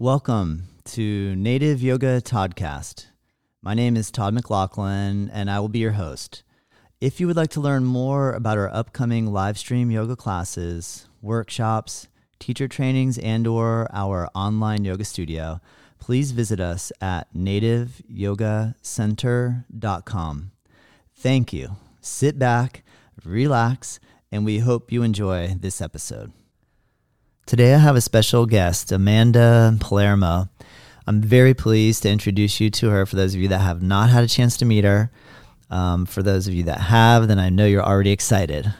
Welcome to Native Yoga Toddcast. My name is Todd McLaughlin, and I will be your host. If you would like to learn more about our upcoming live stream yoga classes, workshops, teacher trainings, and or our online yoga studio, please visit us at nativeyogacenter.com. Thank you. Sit back, relax, and we hope you enjoy this episode. Today I have a special guest, Amanda Palermo. I'm very pleased to introduce you to her for those of you that have not had a chance to meet her. Um, for those of you that have, then I know you're already excited.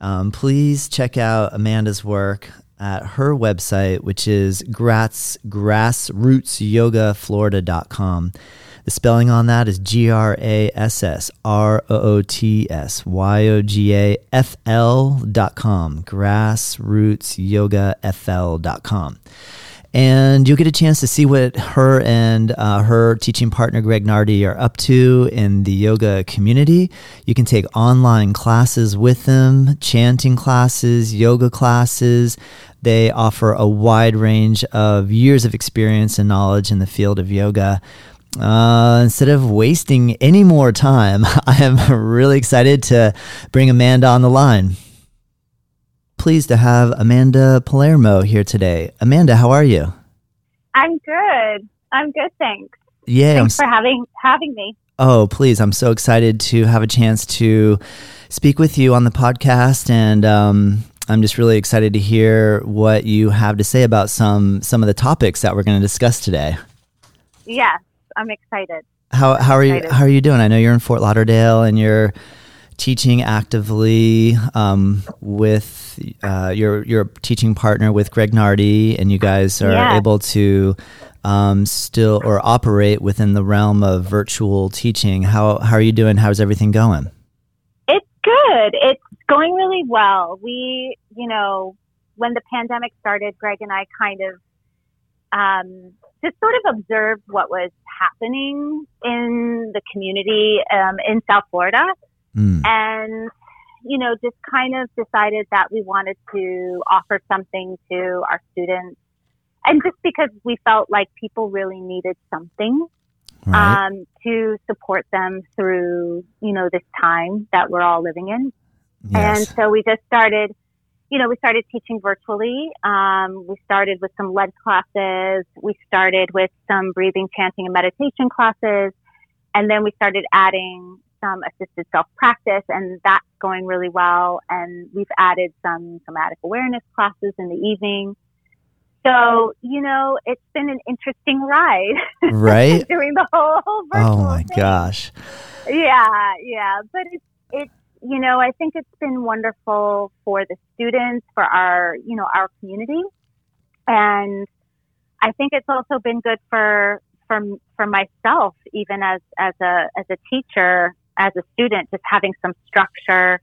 Um, please check out Amanda's work at her website, which is grass, grassrootsyogaflorida.com. The spelling on that is G R A S S R O O T S Y O G A F L dot com, grassroots yoga FL dot com And you'll get a chance to see what her and uh, her teaching partner, Greg Nardi, are up to in the yoga community. You can take online classes with them, chanting classes, yoga classes. They offer a wide range of years of experience and knowledge in the field of yoga. Uh, instead of wasting any more time, I am really excited to bring Amanda on the line. Pleased to have Amanda Palermo here today. Amanda, how are you? I'm good. I'm good, thanks. Yeah, thanks I'm, for having having me. Oh, please! I'm so excited to have a chance to speak with you on the podcast, and um, I'm just really excited to hear what you have to say about some some of the topics that we're going to discuss today. Yes, I'm excited. How how are you how are you doing? I know you're in Fort Lauderdale and you're teaching actively um, with uh, your your teaching partner with Greg Nardi, and you guys are yeah. able to um, still or operate within the realm of virtual teaching. How how are you doing? How's everything going? It's good. It's going really well. We, you know, when the pandemic started, Greg and I kind of um, just sort of observed what was happening in the community um, in South Florida. Mm. And, you know, just kind of decided that we wanted to offer something to our students. And just because we felt like people really needed something right. um, to support them through, you know, this time that we're all living in. Yes. And so we just started you know, we started teaching virtually. Um, we started with some lead classes. We started with some breathing, chanting, and meditation classes. And then we started adding some assisted self practice, and that's going really well. And we've added some somatic awareness classes in the evening. So, you know, it's been an interesting ride. Right. Doing the whole, whole virtual Oh my thing. gosh. Yeah, yeah. But it's, it's, you know, I think it's been wonderful for the students, for our, you know, our community. And I think it's also been good for, for, for myself, even as, as a, as a teacher, as a student, just having some structure,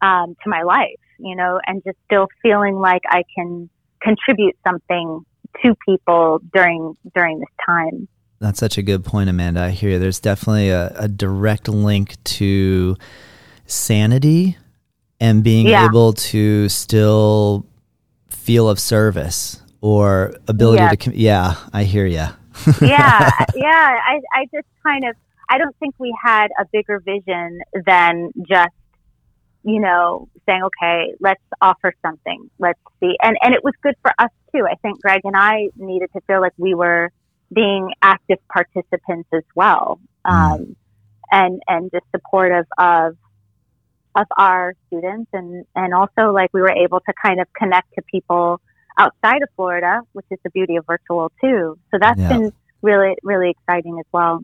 um, to my life, you know, and just still feeling like I can contribute something to people during, during this time. That's such a good point, Amanda. I hear you. There's definitely a, a direct link to, sanity and being yeah. able to still feel of service or ability to yeah. i hear you yeah yeah I, I just kind of i don't think we had a bigger vision than just you know saying okay let's offer something. Let's see. And and it was good for us too. I think greg and i needed to feel like we were being active participants as well mm. um, and and just supportive of of our students and, and also like we were able to kind of connect to people outside of Florida, which is the beauty of virtual too. So that's yeah. been really, really exciting as well.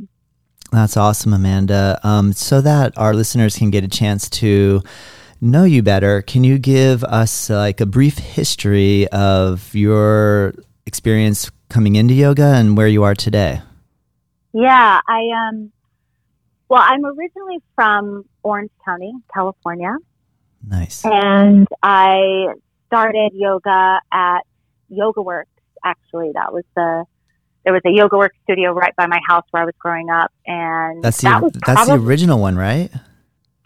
That's awesome, Amanda. Um, so that our listeners can get a chance to know you better, can you give us like a brief history of your experience coming into yoga and where you are today? Yeah, I um well, I'm originally from Orange County, California. Nice. And I started yoga at Yoga Works. Actually, that was the there was a Yoga Works studio right by my house where I was growing up, and that's the that that's probably, the original one, right?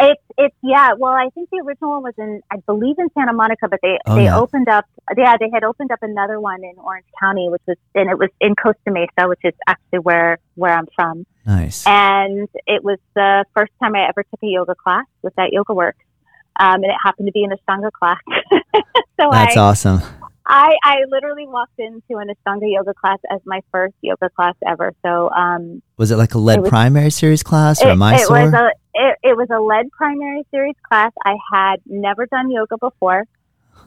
It's it's yeah. Well, I think the original one was in I believe in Santa Monica, but they Oh, they yeah. opened up yeah they had opened up another one in Orange County, which was and it was in Costa Mesa, which is actually where where I'm from. Nice. And it was the first time I ever took a yoga class with that Yoga Works, um, and it happened to be in an Ashtanga class. so That's I, awesome. I I literally walked into an Ashtanga yoga class as my first yoga class ever. So um, Was it like a lead was- primary series class or it, a it was a it, it was a lead primary series class. I had never done yoga before,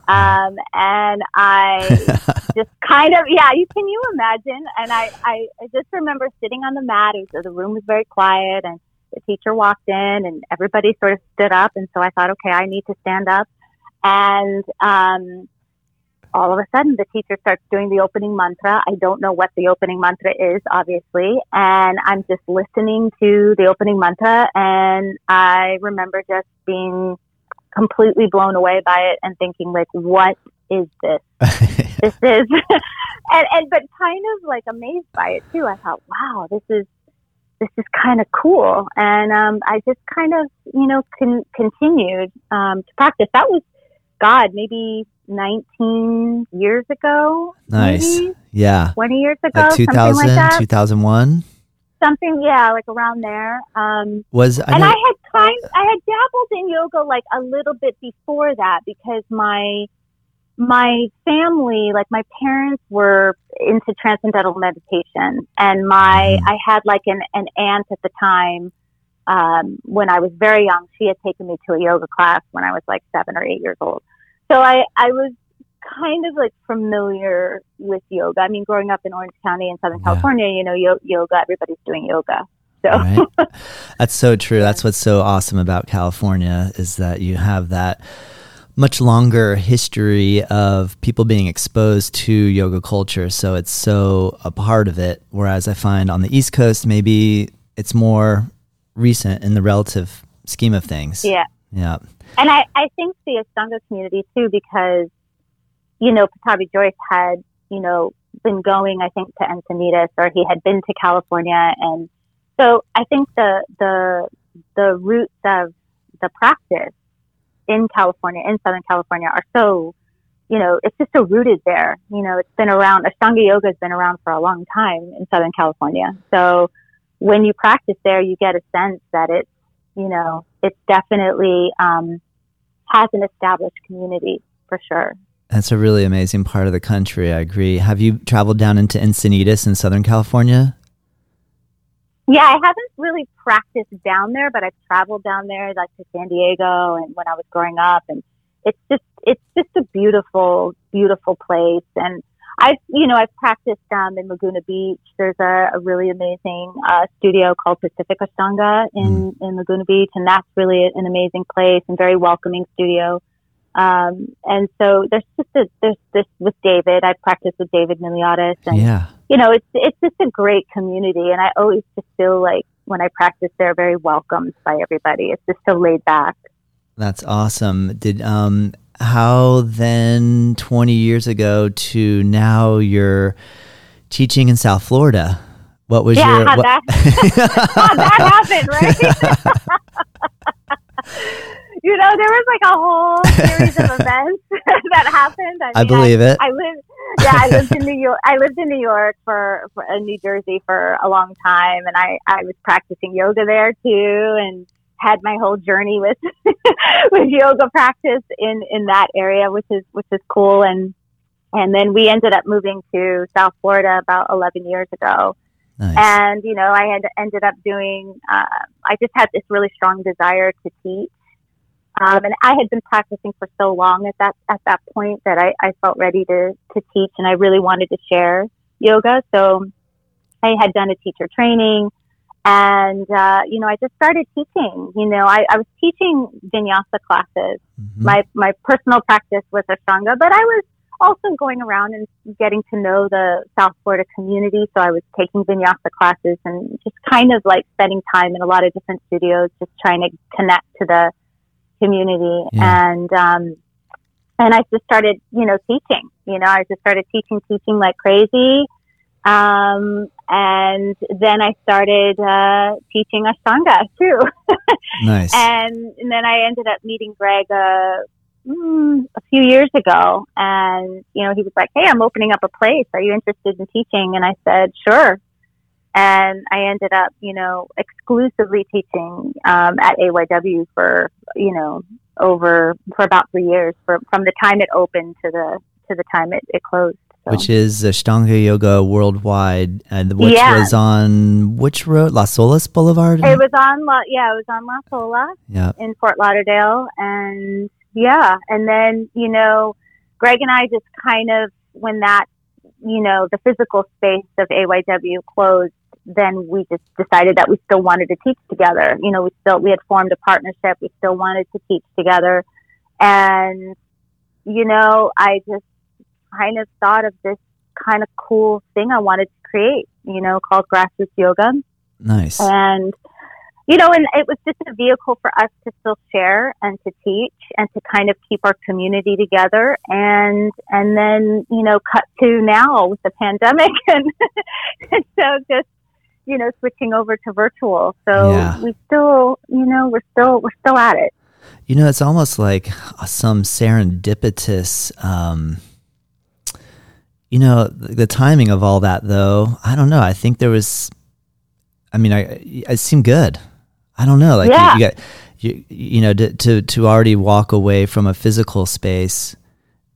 um, and I just kind of yeah. You can you imagine? And I, I I just remember sitting on the mat. It was, the room was very quiet, and the teacher walked in, and everybody sort of stood up. And so I thought, okay, I need to stand up, and um, all of a sudden the teacher starts doing the opening mantra. I don't know what the opening mantra is, obviously, and I'm just listening to the opening mantra, and I remember just being completely blown away by it and thinking like, what is this? this is and and but kind of like amazed by it too. I thought wow this is this is kind of cool. And um i just kind of you know con- continued um to practice. That was god maybe 19 years ago nice. maybe Yeah. 20 years ago Like something 2000, like that 2001 something yeah like around there um was I and know, I had kind, I had dabbled in yoga like a little bit before that because my my family, like my parents, were into transcendental meditation, and my Mhm. I had like an an aunt at the time um, when I was very young. She had taken me to a yoga class when I was like seven or eight years old, so I I was kind of like familiar with yoga. I mean, growing up in Orange County in Southern Yeah. California, you know, yo- yoga, everybody's doing yoga. So right? That's so true. That's what's so awesome about California is that you have that much longer history of people being exposed to yoga culture. So it's so a part of it. Whereas I find on the East Coast, maybe it's more recent in the relative scheme of things. yeah. Yeah. And I, I think the Ashtanga community too, because, you know, Pattabhi Jois had, you know, been going, I think, to Encinitas or he had been to California. And so I think the, the, the roots of the practice in California, in Southern California are so, you know, it's just so rooted there. You know, it's been around, Ashtanga yoga has been around for a long time in Southern California. So when you practice there, you get a sense that it's, you know, it's definitely um, has an established community for sure. That's a really amazing part of the country. I agree. Have you traveled down into Encinitas in Southern California? Yeah, I haven't really practiced down there, but I've traveled down there, like to San Diego, and when I was growing up, and it's just it's just a beautiful, beautiful place. And I've you know I've practiced um, in Laguna Beach. There's a, a really amazing uh, studio called Pacific Ashtanga in in Laguna Beach, and that's really an amazing place and very welcoming studio. Um, and so there's just a, there's this with David. I practiced with David Miliatis, and Yeah. you know, it's it's just a great community, and I always just feel like when I practice, they're very welcomed by everybody. It's just so laid back. That's awesome. Did um how then 20 years ago to now you're teaching in South Florida? What was Yeah, your how'd what- How'd that happened, right? you know, there was like a whole series of events that happened. I, I mean, believe it. I lived, yeah, I lived in New York. I lived in New York for, for in New Jersey for a long time, and I I was practicing yoga there too, and had my whole journey with with yoga practice in in that area, which is which is cool. And and then we ended up moving to South Florida about eleven years ago, Nice. and you know I had ended up doing. Uh, I just had this really strong desire to teach. Um, and I had been practicing for so long at that at that point that I, I felt ready to, to teach and I really wanted to share yoga. So I had done a teacher training and uh, you know, I just started teaching. You know, I, I was teaching vinyasa classes. Mhm. My my personal practice was Ashtanga, but I was also going around and getting to know the South Florida community. So I was taking vinyasa classes and just kind of like spending time in a lot of different studios, just trying to connect to the community. Yeah. And um, and I just started, you know, teaching. You know, I just started teaching, teaching like crazy. Um, and then I started uh, teaching Ashtanga too. Nice. and, and then I ended up meeting Greg uh, mm, a few years ago, and you know he was like, "Hey, I'm opening up a place. Are you interested in teaching?" And I said, "Sure." And I ended up, you know, exclusively teaching um, at AYW for, you know, over for about three years, for, from the time it opened to the to the time it, it closed. So. Which is Ashtanga Yoga Worldwide, and which Yeah. was on which road? Las Olas Boulevard. It was on, La, yeah, it was on Las Olas yeah. in Fort Lauderdale, and yeah, and then you know, Greg and I just kind of when that, you know, the physical space of AYW closed, then we just decided that we still wanted to teach together. You know, we still we had formed a partnership. We still wanted to teach together, and you know, I just kind of thought of this kind of cool thing I wanted to create. You know, called grassroots yoga Nice. and you know and it was just a vehicle for us to still share and to teach and to kind of keep our community together and and then you know cut to now with the pandemic and, and so just you know switching over to virtual so Yeah. we still you know we're still we're still at it You know, it's almost like some serendipitous. Um, you know, the, the timing of all that, though. I don't know. I think there was. I mean, I it seemed good. I don't know. Like you- Yeah. you, got you, you know to, to to already walk away from a physical space.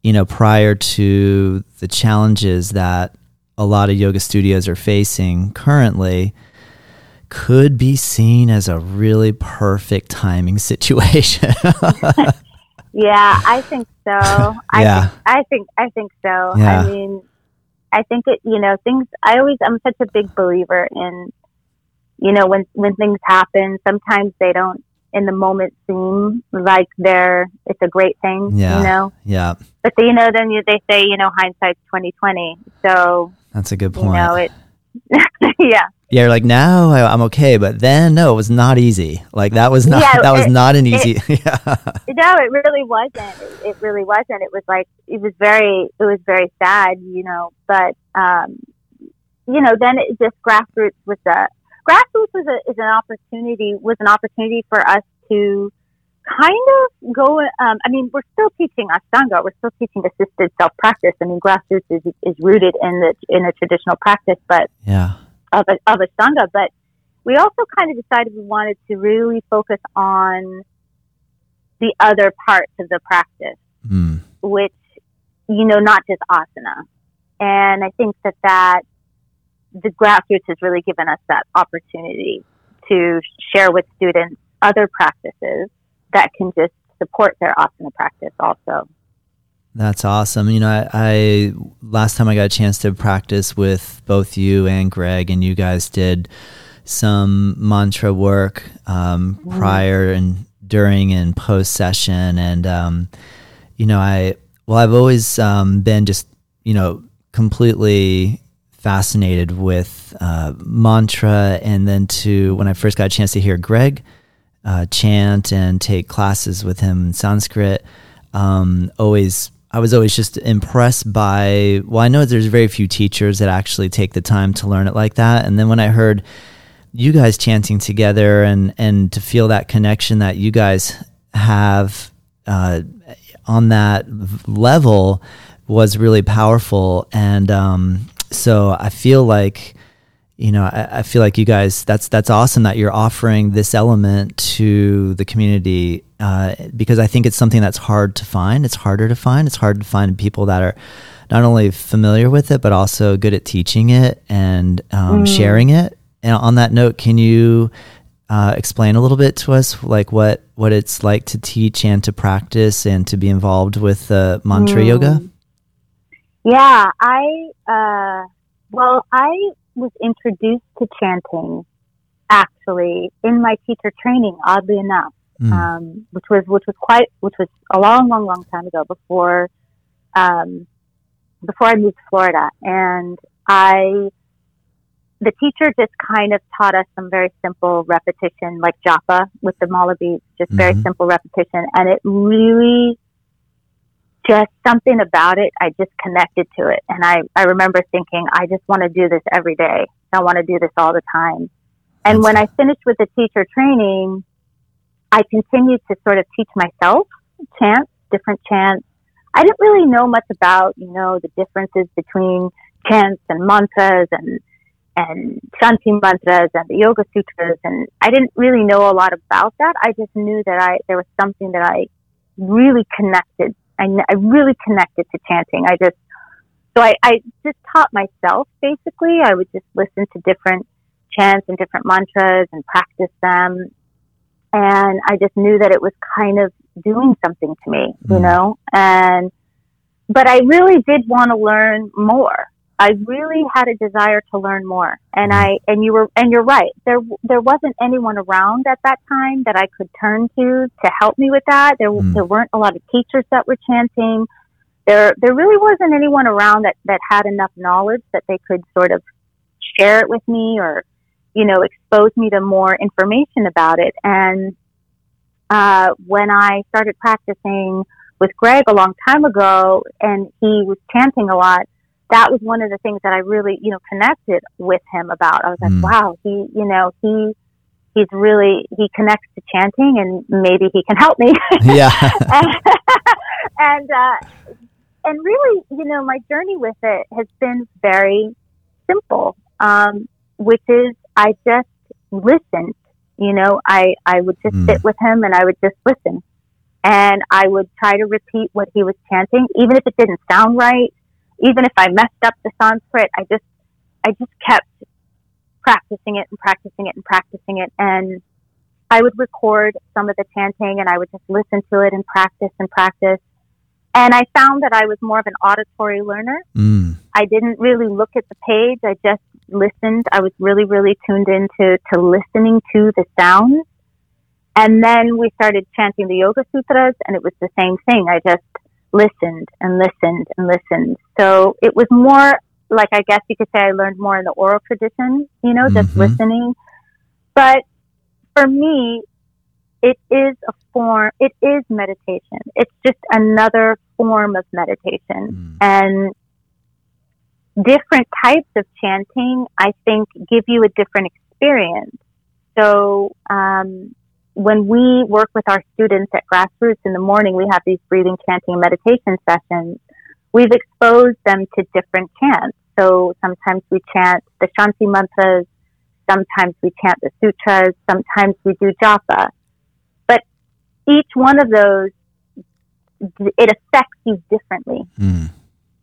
You know, prior to the challenges that a lot of yoga studios are facing currently could be seen as a really perfect timing situation. yeah i think so i Yeah. think i think i think so Yeah. i mean i think it you know things i always i'm such a big believer in you know when when things happen sometimes they don't in the moment seem like they're it's a great thing Yeah. you know yeah, but you know then you, they say you know hindsight's 2020 so that's a good point. you know it yeah yeah, you're like now I- I'm okay, but then no, it was not easy. Like that was not Yeah, that was it- not an easy. yeah, no it really wasn't. It, it really wasn't. It was like it was very it was very sad you know but um you know then it just grassroots was a grassroots was a is an opportunity was an opportunity for us to kind of go um i mean we're still teaching ashtanga. We're still teaching assisted self practice i mean grassroots is, is rooted in the in a traditional practice but yeah, of, of Ashtanga, but we also kind of decided we wanted to really focus on the other parts of the practice, mm. which, you know, not just asana. And I think that that the grassroots has really given us that opportunity to share with students other practices that can just support their asana practice also. That's awesome. You know, I, I last time I got a chance to practice with both you and Greg, and you guys did some mantra work um, Mm. prior and during and post session, and um, you know, I well, I've always um, been just you know completely fascinated with uh, mantra, and then to when I first got a chance to hear Greg uh, chant and take classes with him in Sanskrit, um, always I was always just impressed by. Well, I know there's very few teachers that actually take the time to learn it like that, and then when I heard you guys chanting together and and to feel that connection that you guys have uh, on that level was really powerful and um, so I feel like you know I, I feel like you guys that's that's awesome that you're offering this element to the community uh, because I think it's something that's hard to find it's harder to find it's hard to find people that are not only familiar with it but also good at teaching it and um, sharing it and on that note, can you uh, explain a little bit to us, like what what it's like to teach and to practice and to be involved with uh, mantra Mm. yoga? Yeah, I uh, well, I was introduced to chanting actually in my teacher training. Oddly enough, Mm. um, which was which was quite which was a long, long, long time ago before um, before I moved to Florida, and I the teacher just kind of taught us some very simple repetition, like japa with the mala beads, just very Mhm. simple repetition, and it really just something about it, I just connected to it. And I, I remember thinking, I just want to do this every day. I want to do this all the time. And That's- when I finished with the teacher training, I continued to sort of teach myself chants, different chants. I didn't really know much about, you know, the differences between chants and mantras and and Shanti mantras and the Yoga Sutras, and I didn't really know a lot about that. I just knew that I there was something that I really connected. I, I really connected to chanting. I just so I, I just taught myself basically. I would just listen to different chants and different mantras and practice them, and I just knew that it was kind of doing something to me, you mm. know, and but I really did want to learn more. I really had a desire to learn more. And I, and you were, and you're right. There, there wasn't anyone around at that time that I could turn to to help me with that. There, mm. there weren't a lot of teachers that were chanting. There, there really wasn't anyone around that, that had enough knowledge that they could sort of share it with me or, you know, expose me to more information about it. And, uh, when I started practicing with Greg a long time ago and he was chanting a lot, that was one of the things that I really, you know, connected with him about. I was like, mm. wow, he, you know, he, he's really, he connects to chanting and maybe he can help me. Yeah. and, and, uh, and really, you know, my journey with it has been very simple, um, which is I just listened. You know, I, I would just mm. sit with him and I would just listen. And I would try to repeat what he was chanting, even if it didn't sound right even if I messed up the Sanskrit, I just, I just kept practicing it and practicing it and practicing it. And I would record some of the chanting and I would just listen to it and practice and practice. And I found that I was more of an auditory learner. Mm. I didn't really look at the page. I just listened. I was really, really tuned into to listening to the sounds. And then we started chanting the Yoga Sutras and it was the same thing. I just listened and listened and listened. So it was more like I guess you could say I learned more in the oral tradition, you know, just mm-hmm. listening. But for me, it is a form, it is meditation. It's just another form of meditation. Mm. And different types of chanting, I think, give you a different experience. So, um, when we work with our students at grassroots in the morning, we have these breathing, chanting, meditation sessions. We've exposed them to different chants. So sometimes we chant the Shanti mantras, sometimes we chant the sutras, sometimes we do japa. But each one of those, it affects you differently. Mm.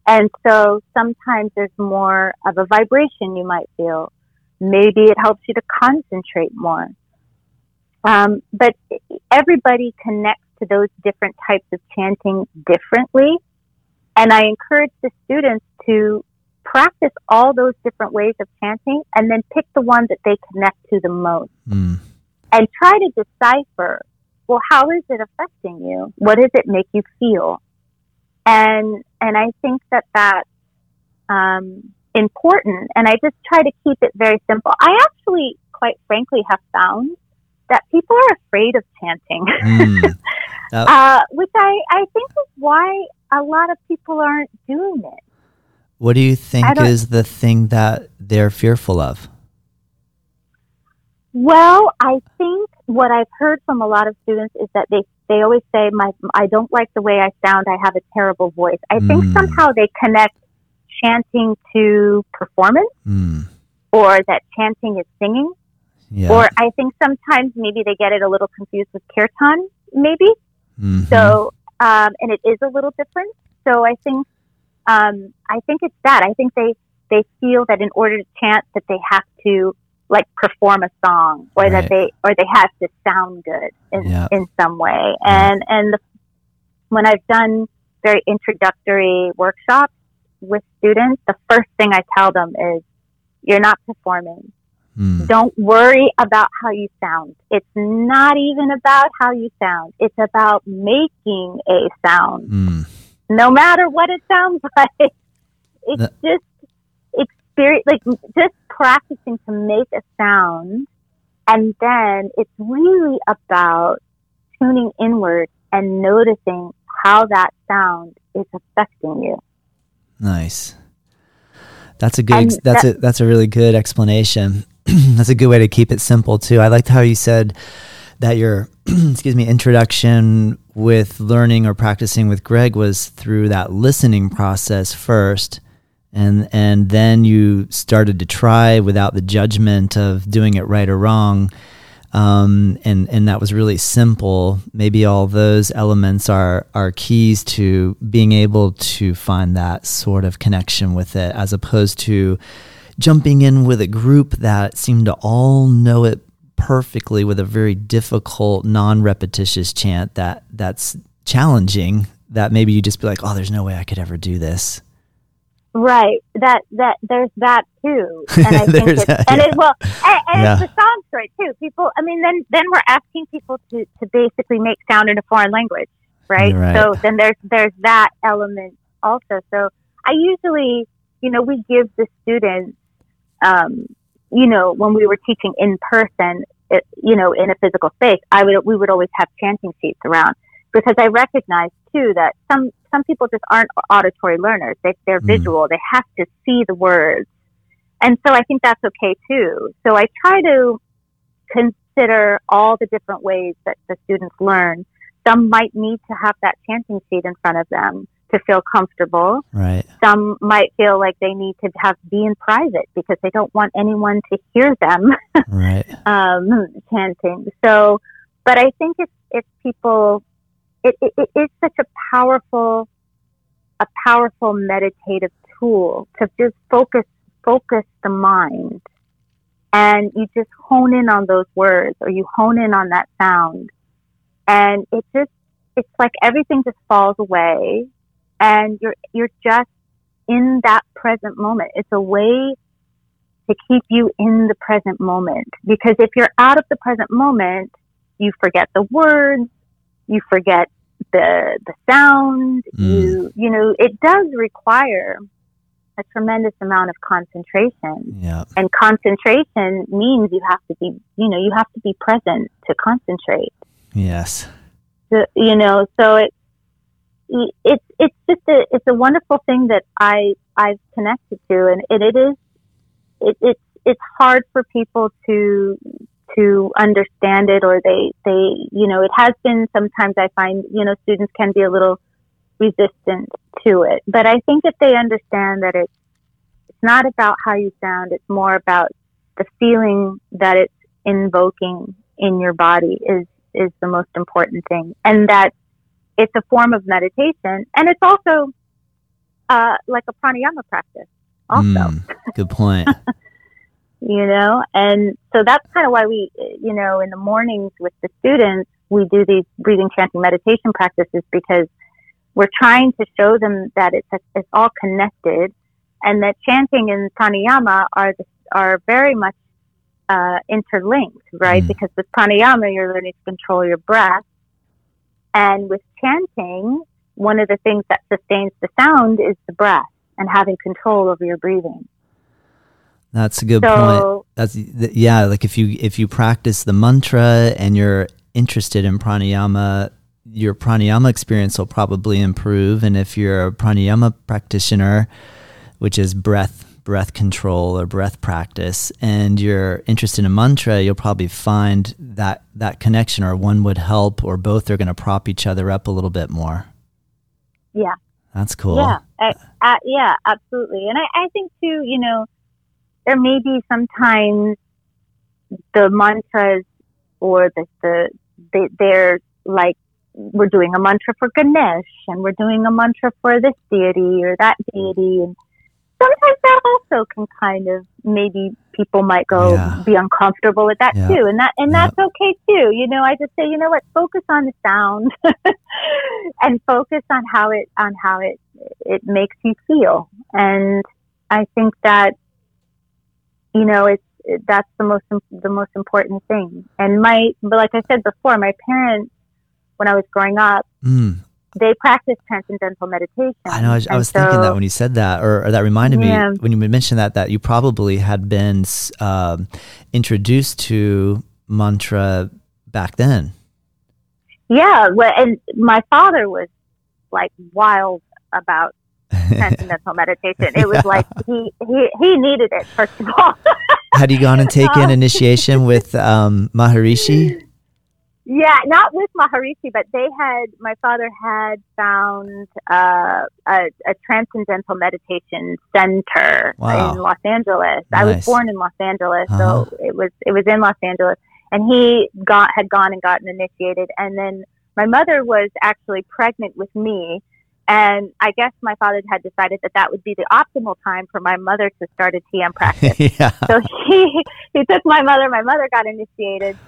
And so sometimes there's more of a vibration you might feel. Maybe it helps you to concentrate more um, but everybody connects to those different types of chanting differently. And I encourage the students to practice all those different ways of chanting and then pick the one that they connect to the most. Mm. And try to decipher, well, how is it affecting you? What does it make you feel? And, and I think that that's, um, important. And I just try to keep it very simple. I actually, quite frankly, have found that people are afraid of chanting, mm. uh, which I, I think is why a lot of people aren't doing it. What do you think is the thing that they're fearful of? Well, I think what I've heard from a lot of students is that they they always say my I don't like the way I sound. I have a terrible voice. I mm. think somehow they connect chanting to performance, mm. or that chanting is singing. Yeah. Or I think sometimes maybe they get it a little confused with kirtan, maybe. Mm-hmm. So, um, and it is a little different. So I think, um, I think it's that. I think they, they feel that in order to chant that they have to like perform a song or right. that they, or they have to sound good in, yeah. in some way. And, yeah. and the, when I've done very introductory workshops with students, the first thing I tell them is, you're not performing Mm. Don't worry about how you sound. It's not even about how you sound. It's about making a sound. Mm. No matter what it sounds like. It's that- just experience, like just practicing to make a sound. And then it's really about tuning inward and noticing how that sound is affecting you. Nice. That's a good. that's that, a that's a really good explanation. that's a good way to keep it simple too. I liked how you said that your excuse me introduction with learning or practicing with Greg was through that listening process first and and then you started to try without the judgment of doing it right or wrong um, and and that was really simple maybe all those elements are are keys to being able to find that sort of connection with it as opposed to jumping in with a group that seemed to all know it perfectly with a very difficult non-repetitious chant that that's challenging that maybe you just be like oh there's no way I could ever do this Right. That that there's that too, and I think it's, that, and yeah. it well, and, and yeah. it's the song story too. People, I mean, then then we're asking people to to basically make sound in a foreign language, right? right? So then there's there's that element also. So I usually, you know, we give the students, um, you know, when we were teaching in person, it, you know, in a physical space, I would we would always have chanting sheets around because I recognize too that some some people just aren't auditory learners. They, they're mm. visual. They have to see the words, and so I think that's okay too. So I try to consider all the different ways that the students learn. Some might need to have that chanting sheet in front of them to feel comfortable. Right. Some might feel like they need to have be in private because they don't want anyone to hear them. right. um, chanting. So, but I think it's if people it, it, it is such a powerful, a powerful meditative tool to just focus, focus the mind. And you just hone in on those words or you hone in on that sound. And it just, it's like everything just falls away and you're, you're just in that present moment. It's a way to keep you in the present moment because if you're out of the present moment, you forget the words, you forget the the sound mm. you you know it does require a tremendous amount of concentration yeah. and concentration means you have to be you know you have to be present to concentrate yes so, you know so it it's it's just a it's a wonderful thing that I I've connected to and it, it is it, it's it's hard for people to to understand it or they they you know it has been sometimes i find you know students can be a little resistant to it. But i think if they understand that it's it's not about how you sound it's more about the feeling that it's invoking in your body is is the most important thing. And that it's a form of meditation and it's also uh, like a pranayama practice also mm, good point you know? And so that's kind of why we, you know, in the mornings with the students, we do these breathing, chanting, meditation practices because we're trying to show them that it's, it's all connected and that chanting and pranayama are, the, are very much uh, interlinked, right? Mm. Because with pranayama, you're learning to control your breath. And with chanting, one of the things that sustains the sound is the breath and having control over your breathing. That's a good so, point. That's yeah, like if you if you practice the mantra and you're interested in pranayama, your pranayama experience will probably improve and if you're a pranayama practitioner, which is breath breath control or breath practice and you're interested in a mantra, you'll probably find that that connection or one would help or both are going to prop each other up a little bit more. Yeah. That's cool. Yeah. I, I, yeah, absolutely. And I, I think too, you know, there may be sometimes the mantras or the, the they, they're like we're doing a mantra for Ganesh and we're doing a mantra for this deity or that deity and sometimes that also can kind of maybe people might go yeah. be uncomfortable with that yeah. too and that and yeah. that's okay too you know i just say you know what focus on the sound and focus on how it on how it it makes you feel and i think that you know, it's it, that's the most the most important thing. And my, but like I said before, my parents, when I was growing up, mm. They practice transcendental meditation. I know. I was, I was so, thinking that when you said that, or, or that reminded yeah. me when you mentioned that that you probably had been um, introduced to mantra back then. Yeah, well, and my father was like wild about transcendental meditation. It was like he, he he needed it first of all. Had you gone and taken initiation with um, Maharishi? Yeah, not with Maharishi, but they had, my father had found uh, a, a transcendental meditation center Wow. in Los Angeles. I was born in Los Angeles, Uh-huh. so it was, it was in Los Angeles. And he got, had gone and gotten initiated. And then my mother was actually pregnant with me. And I guess my father had decided that that would be the optimal time for my mother to start a TM practice yeah. so he he took my mother. My mother got initiated,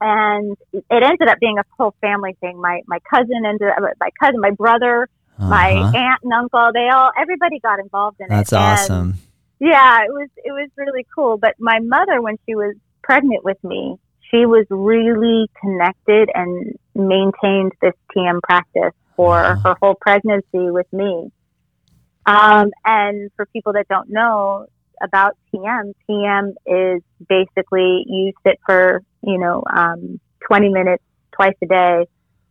and it ended up being a whole family thing. My my cousin ended up, my cousin, my brother, my Uh-huh. aunt and uncle. They all everybody got involved in That's it. And, awesome. yeah, it was it was really cool. But my mother, when she was pregnant with me, she was really connected and maintained this TM practice for Uh-huh. her whole pregnancy with me. Um, and for people that don't know about TM, TM is basically you sit for you know um, 20 minutes twice a day.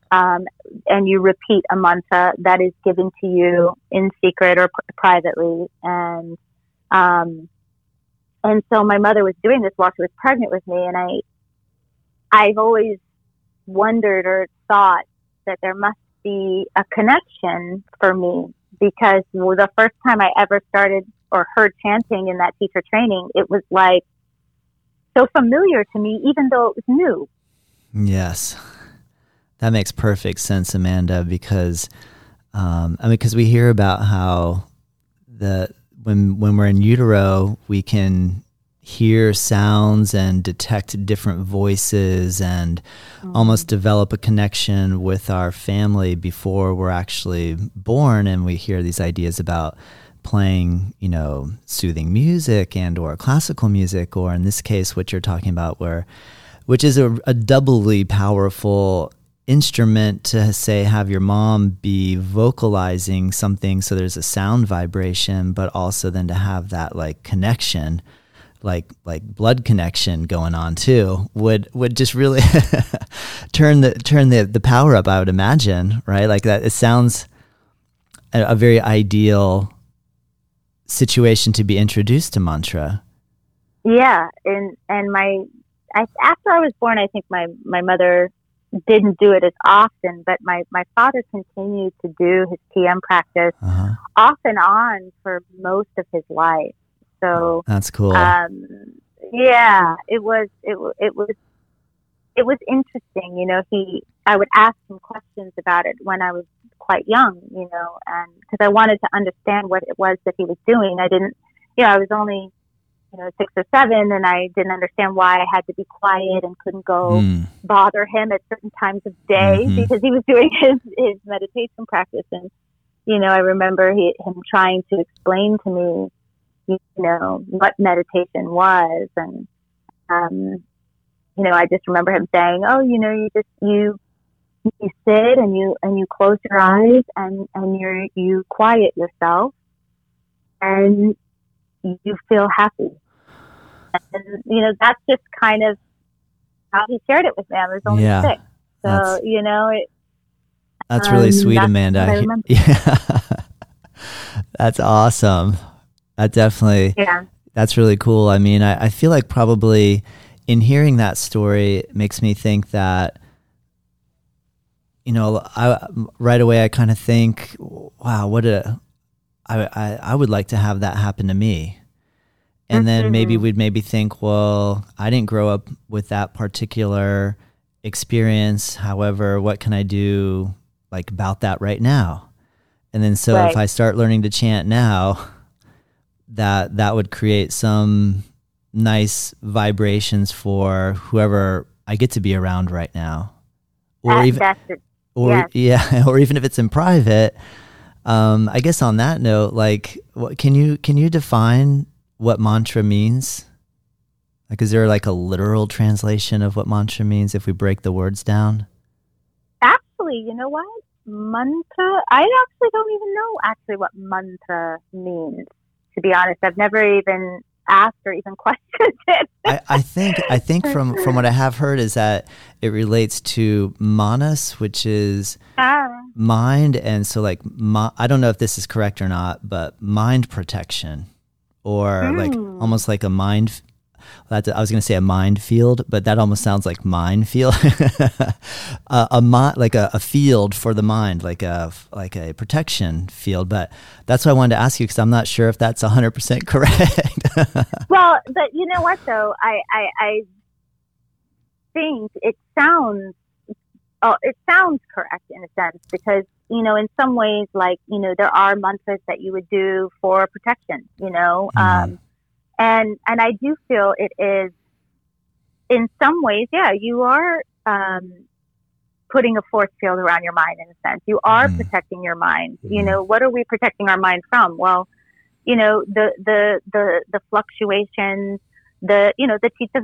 Um, and you repeat a mantra that is given to you in secret or privately, and um, and so my mother was doing this while she was pregnant with me, and I, I've always wondered or thought that there must be a connection for me because the first time I ever started or heard chanting in that teacher training, it was like so familiar to me, even though it was new. Yes, that makes perfect sense, Amanda. Because um, I mean, because we hear about how the when when we're in utero, we can hear sounds and detect different voices and almost develop a connection with our family before we're actually born and we hear these ideas about playing you know soothing music and or classical music or in this case what you're talking about where which is a, a doubly powerful instrument to say have your mom be vocalizing something so there's a sound vibration but also then to have that like connection like like blood connection going on too would would just really turn the turn the the power up i would imagine right? Like that it sounds a, a very ideal situation to be introduced to mantra Yeah, and and my I, after I was born, I think my my mother didn't do it as often, but my my father continued to do his TM practice uh-huh. off and on for most of his life. So that's cool um, yeah, it was it it was it was interesting. You know, he I would ask him questions about it when I was quite young. You know, and because I wanted to understand what it was that he was doing. I didn't, you know, I was only you know six or seven, and I didn't understand why I had to be quiet and couldn't go Mm, bother him at certain times of day Mhm. because he was doing his his meditation practice and you know I remember he, him trying to explain to me you know what meditation was and um you know I just remember him saying oh you know you just you you sit and you and you close your eyes and and you you quiet yourself and you feel happy. And you know that's just kind of how he shared it with me. I was only Yeah, six, so you know, it, that's really Um, sweet that's amanda. I I- remember. yeah. That's awesome. That definitely yeah, That's really cool. I mean, I, I feel like probably in hearing that story it makes me think that, you know, I right away I kind of think, wow, what a, I, I, I would like to have that happen to me. And then maybe Mhm. we'd maybe think, well, I didn't grow up with that particular experience. However, what can I do like about that right now? And then so if I start learning to chant now, that that would create some nice vibrations for whoever I get to be around right now. Or that, even it. or yeah, or even if it's in private. Um, I guess on that note, like, what, can you can you define what mantra means? Like, is there like a literal translation of what mantra means if we break the words down? Actually, you know what? Mantra. I actually don't even know actually what mantra means. To be honest, I've never even asked or even questioned it. I, I think I think from from what I have heard is that it relates to manas, which is Ah, mind, and so like I don't know if this is correct or not, but mind protection, or like Hmm. almost like a mind. I was going to say a mind field, but that almost sounds like minefield. uh, a mi- like a, a, field for the mind, like a like a protection field. But that's why I wanted to ask you because I'm not sure if that's 100 percent correct. well, but you know what though, I I, I think it sounds oh, it sounds correct in a sense because you know in some ways like you know there are mantras that you would do for protection you know mm-hmm. um, and and I do feel it is in some ways yeah you are um, putting a force field around your mind in a sense you are mm-hmm. protecting your mind mm-hmm. you know what are we protecting our mind from well you know the the the the fluctuations the you know the chitta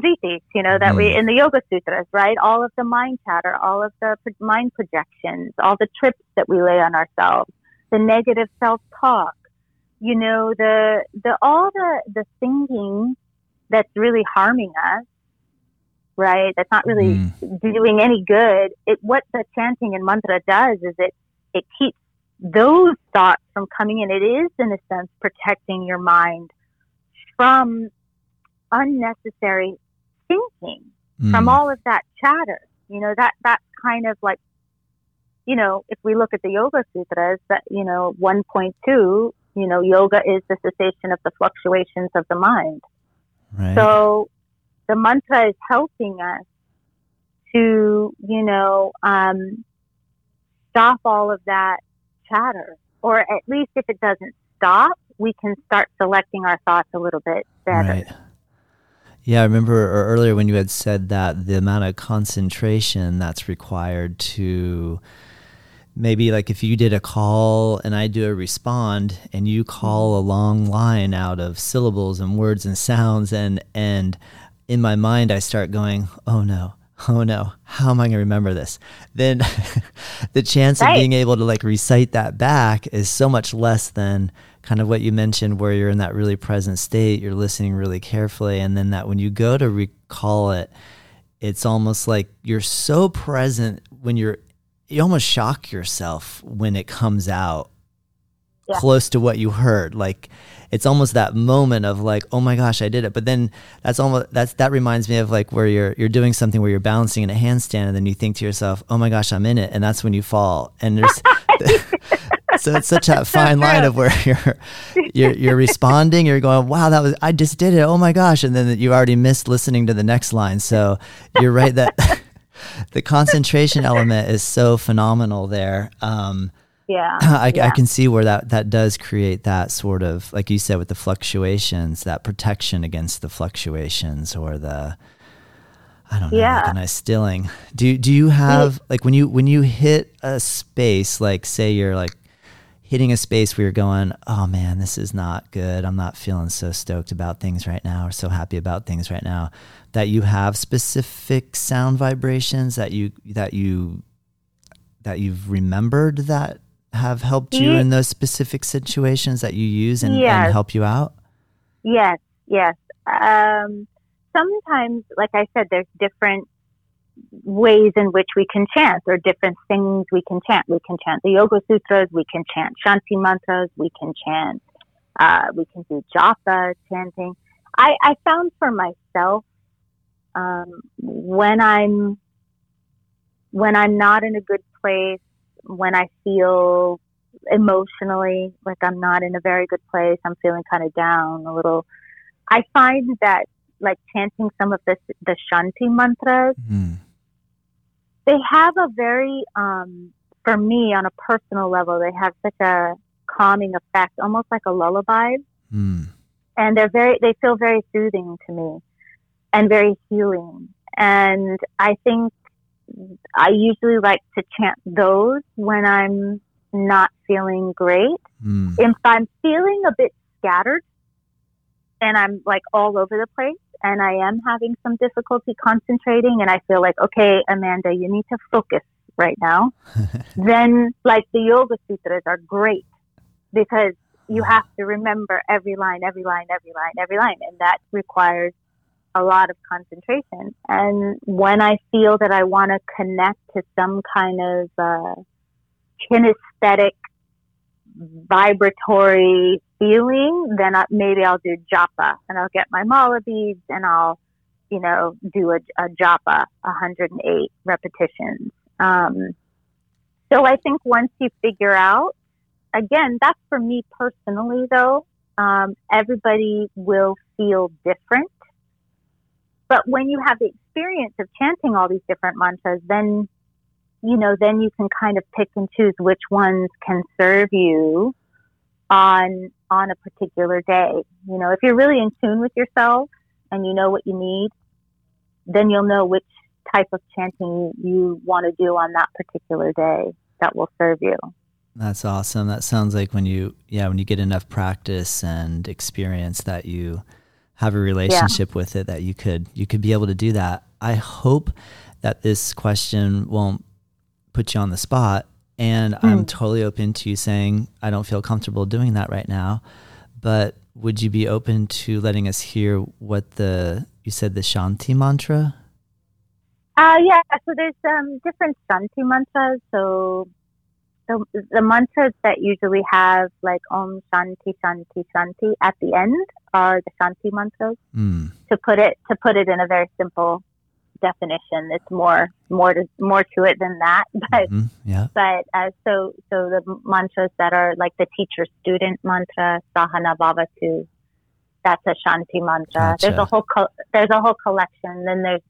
you know that mm. we in the yoga sutras right all of the mind chatter all of the mind projections all the trips that we lay on ourselves the negative self-talk you know the the all the the thinking that's really harming us right that's not really mm. doing any good it what the chanting and mantra does is it it keeps those thoughts from coming in it is in a sense protecting your mind from unnecessary thinking mm. from all of that chatter. You know, that, that's kind of like, you know, if we look at the Yoga Sutras, that, you know, 1.2, you know, yoga is the cessation of the fluctuations of the mind. Right. So the mantra is helping us to, you know, um, stop all of that chatter. Or at least if it doesn't stop, we can start selecting our thoughts a little bit better. Right. Yeah, I remember earlier when you had said that the amount of concentration that's required to maybe like if you did a call and I do a respond and you call a long line out of syllables and words and sounds and and in my mind I start going, "Oh no. Oh no. How am I going to remember this?" Then the chance right. of being able to like recite that back is so much less than kind of what you mentioned where you're in that really present state you're listening really carefully and then that when you go to recall it it's almost like you're so present when you're you almost shock yourself when it comes out yeah. close to what you heard like it's almost that moment of like oh my gosh i did it but then that's almost that's that reminds me of like where you're you're doing something where you're balancing in a handstand and then you think to yourself oh my gosh i'm in it and that's when you fall and there's so it's such a fine line of where you're, you're you're responding. You're going, wow, that was I just did it. Oh my gosh! And then you already missed listening to the next line. So you're right that the concentration element is so phenomenal there. Um, yeah, I, yeah. I, can see where that that does create that sort of like you said with the fluctuations, that protection against the fluctuations or the I don't know, yeah. like a nice stilling. Do do you have like when you when you hit a space, like say you're like hitting a space where you're going, oh man, this is not good. I'm not feeling so stoked about things right now or so happy about things right now. That you have specific sound vibrations that you that you that you've remembered that have helped you in those specific situations that you use and, yes. and help you out? Yes, yes. Um, sometimes, like I said, there's different ways in which we can chant or different things we can chant. We can chant the Yoga Sutras, we can chant Shanti mantras, we can chant, uh, we can do japa chanting. I, I found for myself um, when I'm when I'm not in a good place, when I feel emotionally like I'm not in a very good place, I'm feeling kind of down a little. I find that like chanting some of the the Shanti mantras, mm. they have a very, um, for me, on a personal level, they have such a calming effect, almost like a lullaby. Mm. And they're very, they feel very soothing to me and very healing. And I think I usually like to chant those when I'm not feeling great. Mm. If I'm feeling a bit scattered and I'm like all over the place, and I am having some difficulty concentrating and I feel like, okay, Amanda, you need to focus right now, then like the Yoga Sutras are great because you have to remember every line, every line, every line, every line. And that requires a lot of concentration. And when I feel that I want to connect to some kind of uh, kinesthetic, vibratory feeling, then I, maybe I'll do japa and I'll get my mala beads and I'll, you know, do a, a japa, 108 repetitions. Um, so I think once you figure out, again, that's for me personally though, um, everybody will feel different. But when you have the experience of chanting all these different mantras, then, you know, then you can kind of pick and choose which ones can serve you on on a particular day. You know, if you're really in tune with yourself and you know what you need, then you'll know which type of chanting you want to do on that particular day that will serve you. That's awesome. That sounds like when you yeah, when you get enough practice and experience that you have a relationship yeah. with it that you could you could be able to do that. I hope that this question won't put you on the spot and mm. I'm totally open to you saying, I don't feel comfortable doing that right now. But would you be open to letting us hear what the, you said the Shanti mantra? Uh, yeah, so there's um, different Shanti mantras. So the, the mantras that usually have like Om Shanti Shanti Shanti at the end are the Shanti mantras. Mm. To put it to put it in a very simple definition. It's more more to more to it than that. But mm-hmm. yeah. But uh, so so the mantras that are like the teacher student mantra, Sahana Bhavatu, that's a Shanti mantra. Gotcha. There's a whole co- there's a whole collection. Then there's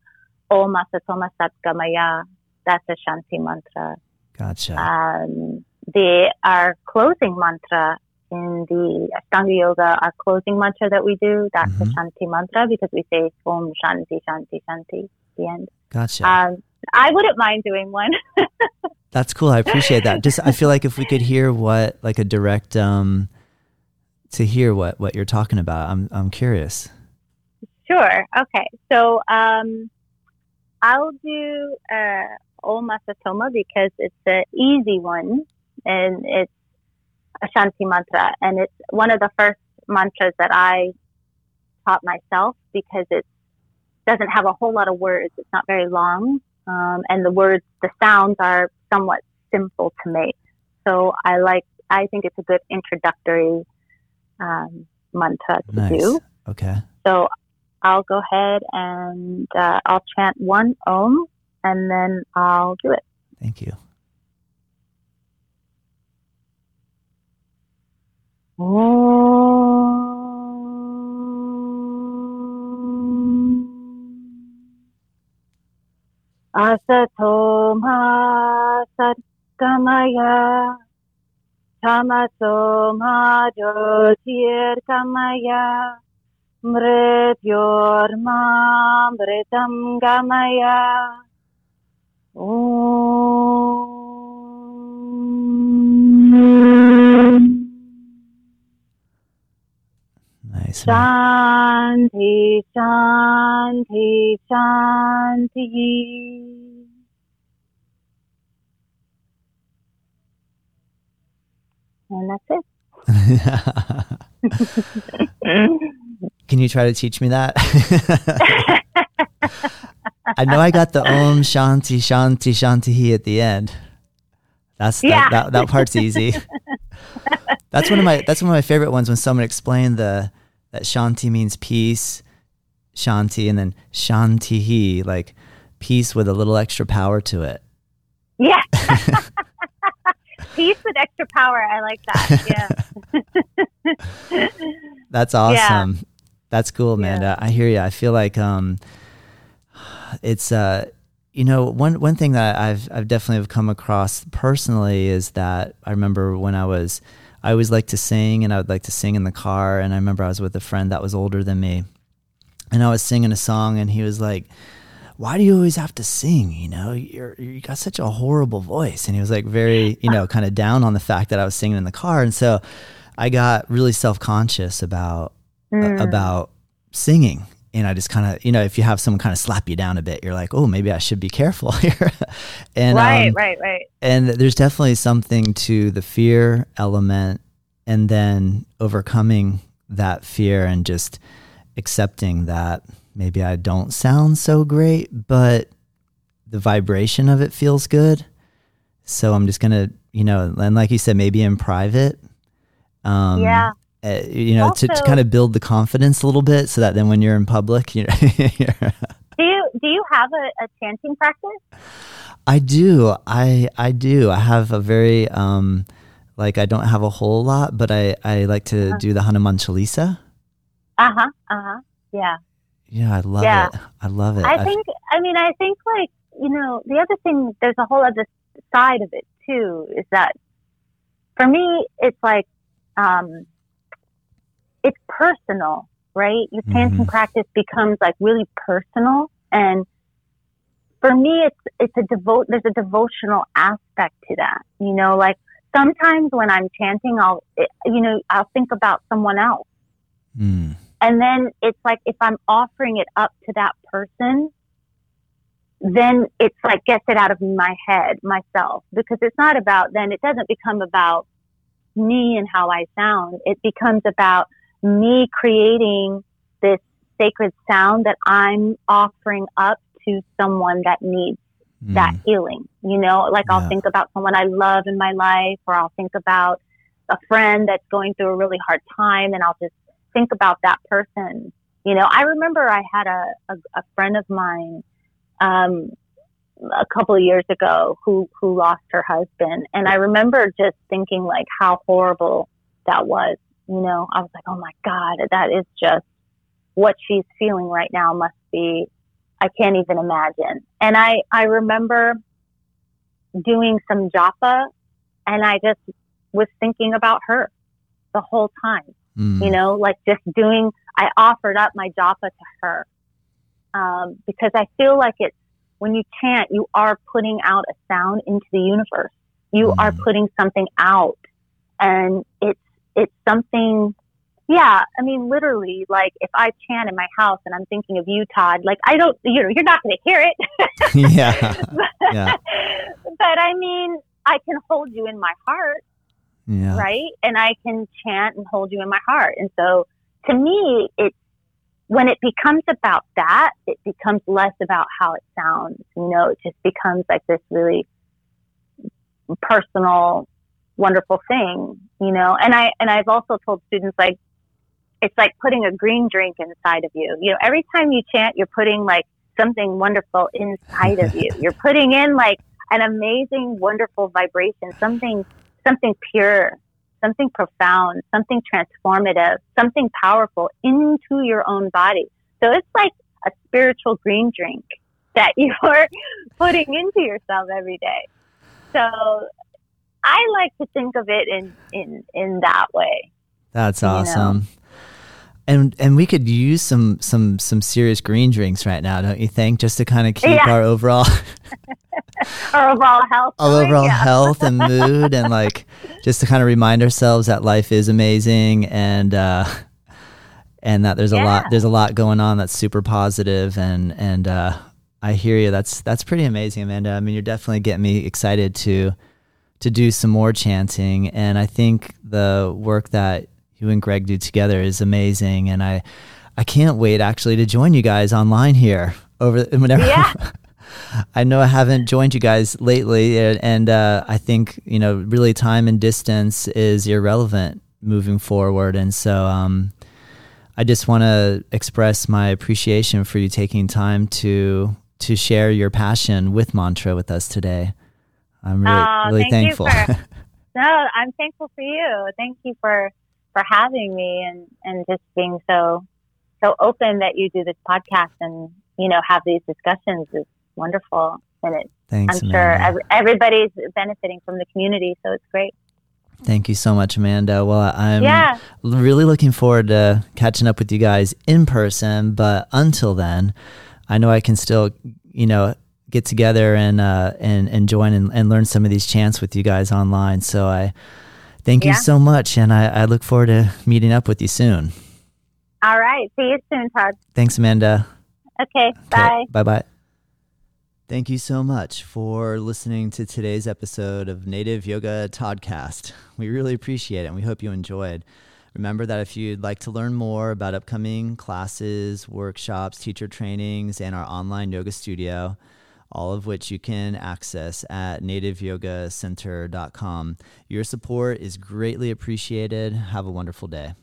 Om Asatoma Satgamaya. That's a Shanti mantra. Gotcha. Um, the our closing mantra in the Ashtanga Yoga, our closing mantra that we do, that's mm-hmm. a Shanti mantra because we say Om Shanti Shanti Shanti the end. Gotcha. Um, I wouldn't mind doing one. That's cool. I appreciate that. Just I feel like if we could hear what like a direct um to hear what what you're talking about. I'm I'm curious. Sure. Okay. So um I'll do uh Om Asatoma because it's an easy one and it's a Shanti mantra and it's one of the first mantras that I taught myself because it doesn't have a whole lot of words. It's not very long. Um, and the words, the sounds are somewhat simple to make. So I like, I think it's a good introductory um, mantra to nice. do. Okay. So I'll go ahead and uh, I'll chant one Om and then I'll do it. Thank you. Oh. Om. Asato ma sadgamaya Tamaso ma jyotirgamaya Mrityorma mritam gamaya Nice. Shanti, Shanti, Shanti. And that's it. Can you try to teach me that? I know I got the Om Shanti Shanti Shanti He at the end. That's the, yeah. that, that part's easy. that's one of my that's one of my favorite ones when someone explained the that Shanti means peace, Shanti, and then Shantihi, like peace with a little extra power to it. Yeah. peace with extra power. I like that. Yeah. That's awesome. Yeah. That's cool, Amanda. Yeah. I hear you. I feel like um, it's uh, you know, one one thing that I've I've definitely have come across personally is that I remember when I was I always like to sing and I would like to sing in the car. And I remember I was with a friend that was older than me and I was singing a song and he was like, why do you always have to sing? You know, you're, you got such a horrible voice. And he was like very, you know, kind of down on the fact that I was singing in the car. And so I got really self-conscious about, mm. uh, about singing and I just kind of, you know, if you have someone kind of slap you down a bit, you're like, oh, maybe I should be careful here. and right, um, right, right. And there's definitely something to the fear element, and then overcoming that fear and just accepting that maybe I don't sound so great, but the vibration of it feels good. So I'm just gonna, you know, and like you said, maybe in private. Um, yeah uh, you know, also, to, to kind of build the confidence a little bit, so that then when you're in public, you know. do you do you have a, a chanting practice? I do. I I do. I have a very um, like I don't have a whole lot, but I I like to uh-huh. do the Hanuman Chalisa. Uh huh. Uh huh. Yeah. Yeah, I love yeah. it. I love it. I, I think. I mean, I think like you know the other thing. There's a whole other side of it too. Is that for me, it's like um, it's personal, right? Your chanting mm-hmm. practice becomes like really personal, and for me, it's it's a devote. There's a devotional aspect to that. You know, like sometimes when I'm chanting, I'll you know I'll think about someone else, mm. and then it's like if I'm offering it up to that person, then it's like gets it out of my head myself because it's not about then it doesn't become about me and how I sound. It becomes about me creating this sacred sound that I'm offering up to someone that needs mm. that healing. You know, like yeah. I'll think about someone I love in my life, or I'll think about a friend that's going through a really hard time, and I'll just think about that person. You know, I remember I had a, a, a friend of mine um, a couple of years ago who who lost her husband, and I remember just thinking like how horrible that was. You know, I was like, oh my god, that is just what she's feeling right now must be I can't even imagine. And I, I remember doing some japa and I just was thinking about her the whole time. Mm. You know, like just doing, I offered up my japa to her. Um, because I feel like it's when you chant, you are putting out a sound into the universe. You mm. are putting something out and it's, it's something yeah, I mean, literally, like if I chant in my house and I'm thinking of you, Todd, like I don't, you know, you're not going to hear it. yeah. but, yeah. But I mean, I can hold you in my heart. Yeah. Right. And I can chant and hold you in my heart. And so to me, it's when it becomes about that, it becomes less about how it sounds. You know, it just becomes like this really personal, wonderful thing, you know. And I and I've also told students like it's like putting a green drink inside of you. You know, every time you chant, you're putting like something wonderful inside of you. You're putting in like an amazing, wonderful vibration, something, something pure, something profound, something transformative, something powerful into your own body. So it's like a spiritual green drink that you're putting into yourself every day. So I like to think of it in, in, in that way. That's awesome. Know? And and we could use some some some serious green drinks right now, don't you think? Just to kind of keep yeah. our overall our overall health, our overall yeah. health and mood, and like just to kind of remind ourselves that life is amazing and uh, and that there's a lot there's a lot going on that's super positive and and uh, I hear you. That's that's pretty amazing, Amanda. I mean, you're definitely getting me excited to to do some more chanting, and I think the work that you and Greg do together is amazing, and I I can't wait actually to join you guys online here over whenever. Yeah. I know I haven't joined you guys lately, and uh, I think you know really time and distance is irrelevant moving forward, and so um, I just want to express my appreciation for you taking time to to share your passion with mantra with us today. I'm really oh, really thankful. For, no, I'm thankful for you. Thank you for for having me and, and just being so so open that you do this podcast and you know have these discussions is wonderful and it Thanks, I'm sure every, everybody's benefiting from the community so it's great. Thank you so much, Amanda. Well, I'm yeah. really looking forward to catching up with you guys in person. But until then, I know I can still, you know, get together and uh, and and join and, and learn some of these chants with you guys online. So I Thank yeah. you so much. And I, I look forward to meeting up with you soon. All right. See you soon, Todd. Thanks, Amanda. Okay. okay bye. Bye bye. Thank you so much for listening to today's episode of Native Yoga Toddcast. We really appreciate it and we hope you enjoyed. Remember that if you'd like to learn more about upcoming classes, workshops, teacher trainings, and our online yoga studio, all of which you can access at nativeyogacenter.com. Your support is greatly appreciated. Have a wonderful day.